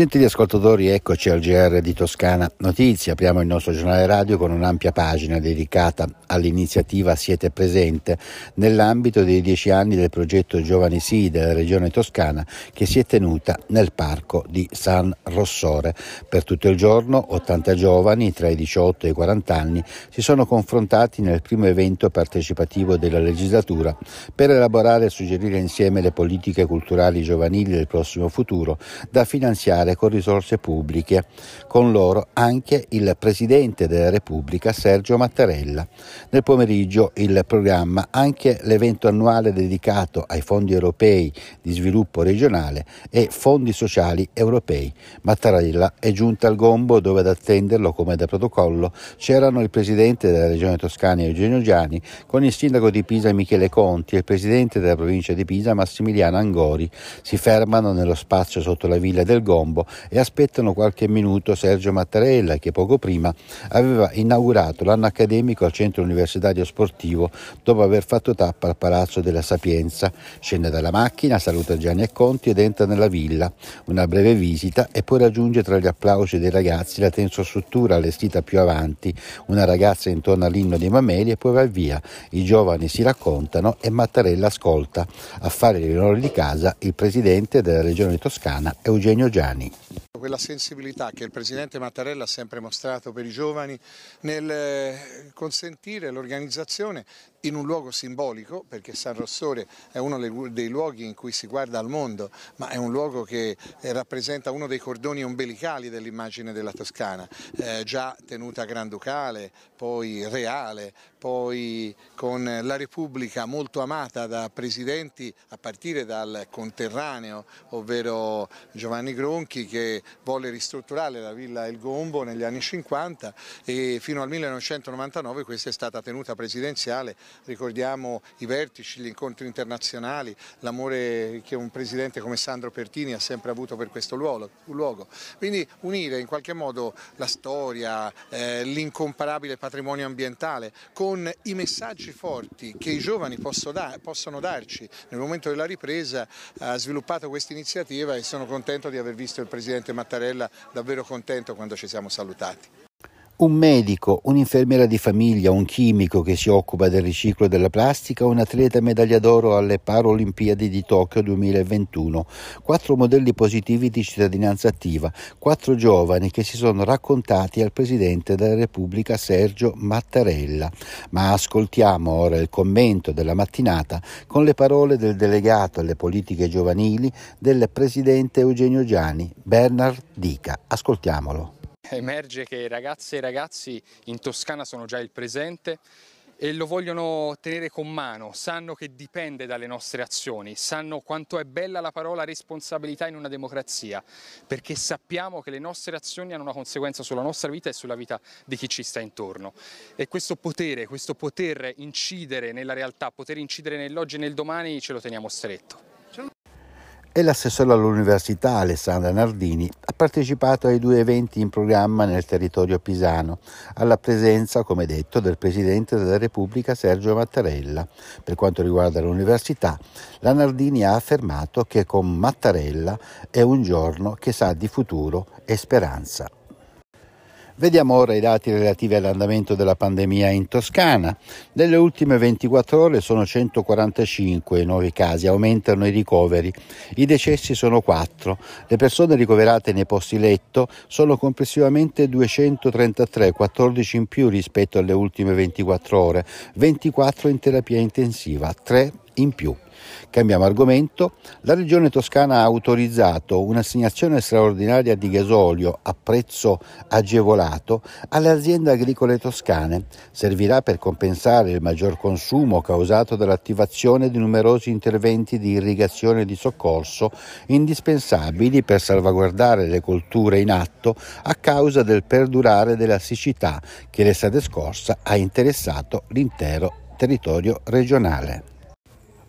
Gentili ascoltatori, eccoci al GR di Toscana Notizie. Apriamo il nostro giornale radio con un'ampia pagina dedicata all'iniziativa Siete Presente nell'ambito dei dieci anni del progetto Giovani Sì della regione toscana che si è tenuta nel parco di San Rossore. Per tutto il giorno 80 giovani tra i 18 e i 40 anni si sono confrontati nel primo evento partecipativo della legislatura per elaborare e suggerire insieme le politiche culturali giovanili del prossimo futuro da finanziare finanziare con risorse pubbliche, con loro anche il Presidente della Repubblica Sergio Mattarella. Nel pomeriggio il programma anche l'evento annuale dedicato ai fondi europei di sviluppo regionale e fondi sociali europei. Mattarella è giunta al Gombo dove ad attenderlo come da protocollo c'erano il Presidente della Regione Toscana Eugenio Giani con il Sindaco di Pisa Michele Conti e il Presidente della provincia di Pisa Massimiliano Angori. Si fermano nello spazio sotto la villa del Gombo Colombo e aspettano qualche minuto Sergio Mattarella che poco prima aveva inaugurato l'anno accademico al centro universitario sportivo dopo aver fatto tappa al Palazzo della Sapienza. Scende dalla macchina, saluta Gianni e Conti ed entra nella villa. Una breve visita e poi raggiunge tra gli applausi dei ragazzi la tensostruttura allestita più avanti, una ragazza intorno all'inno dei Mameli e poi va via. I giovani si raccontano e Mattarella ascolta. A fare gli onori di casa il presidente della regione toscana Eugenio Gianni. Giuliani. Quella sensibilità che il Presidente Mattarella ha sempre mostrato per i giovani nel eh, consentire l'organizzazione in un luogo simbolico, perché San Rossore è uno dei luoghi in cui si guarda al mondo, ma è un luogo che eh, rappresenta uno dei cordoni ombelicali dell'immagine della Toscana, eh, già tenuta granducale, poi reale, poi con la Repubblica molto amata da presidenti a partire dal conterraneo, ovvero Giovanni Gronchi che volle ristrutturare la Villa El Gombo negli anni 50 e fino al 1999 questa è stata tenuta presidenziale ricordiamo i vertici, gli incontri internazionali, l'amore che un presidente come Sandro Pertini ha sempre avuto per questo luogo. Quindi unire in qualche modo la storia, eh, l'incomparabile patrimonio ambientale con i messaggi forti che i giovani possono darci nel momento della ripresa ha sviluppato questa iniziativa e sono contento di aver visto il Presidente Mattarella davvero contento quando ci siamo salutati un medico, un'infermiera di famiglia, un chimico che si occupa del riciclo della plastica, un atleta medaglia d'oro alle Paralimpiadi di Tokyo 2021, quattro modelli positivi di cittadinanza attiva, quattro giovani che si sono raccontati al Presidente della Repubblica Sergio Mattarella. Ma ascoltiamo ora il commento della mattinata con le parole del delegato alle politiche giovanili del Presidente Eugenio Giani, Bernard Dica. Ascoltiamolo emerge che ragazze e ragazzi in Toscana sono già il presente e lo vogliono tenere con mano, sanno che dipende dalle nostre azioni, sanno quanto è bella la parola responsabilità in una democrazia, perché sappiamo che le nostre azioni hanno una conseguenza sulla nostra vita e sulla vita di chi ci sta intorno. E questo potere, questo poter incidere nella realtà, poter incidere nell'oggi e nel domani ce lo teniamo stretto e l'assessore all'università Alessandra Nardini ha partecipato ai due eventi in programma nel territorio pisano, alla presenza, come detto, del Presidente della Repubblica Sergio Mattarella. Per quanto riguarda l'università, la Nardini ha affermato che con Mattarella è un giorno che sa di futuro e speranza. Vediamo ora i dati relativi all'andamento della pandemia in Toscana. Nelle ultime 24 ore sono 145 i nuovi casi, aumentano i ricoveri. I decessi sono 4. Le persone ricoverate nei posti letto sono complessivamente 233, 14 in più rispetto alle ultime 24 ore, 24 in terapia intensiva, 3 in più. Cambiamo argomento. La Regione Toscana ha autorizzato un'assegnazione straordinaria di gasolio a prezzo agevolato alle aziende agricole toscane. Servirà per compensare il maggior consumo causato dall'attivazione di numerosi interventi di irrigazione e di soccorso indispensabili per salvaguardare le colture in atto a causa del perdurare della siccità che l'estate scorsa ha interessato l'intero territorio regionale.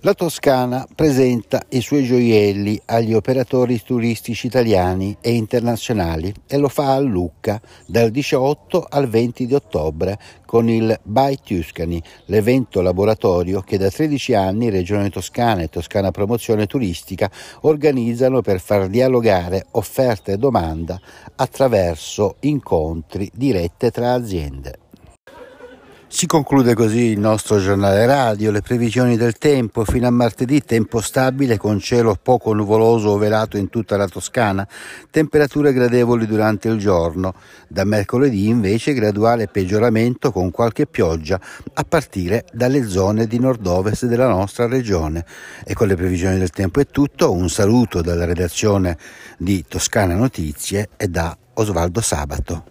La Toscana presenta i suoi gioielli agli operatori turistici italiani e internazionali e lo fa a Lucca dal 18 al 20 di ottobre con il By Tuscany, l'evento laboratorio che da 13 anni Regione Toscana e Toscana Promozione Turistica organizzano per far dialogare offerta e domanda attraverso incontri dirette tra aziende. Si conclude così il nostro giornale radio, le previsioni del tempo. Fino a martedì tempo stabile con cielo poco nuvoloso o velato in tutta la Toscana, temperature gradevoli durante il giorno, da mercoledì invece graduale peggioramento con qualche pioggia a partire dalle zone di nord-ovest della nostra regione. E con le previsioni del tempo è tutto, un saluto dalla redazione di Toscana Notizie e da Osvaldo Sabato.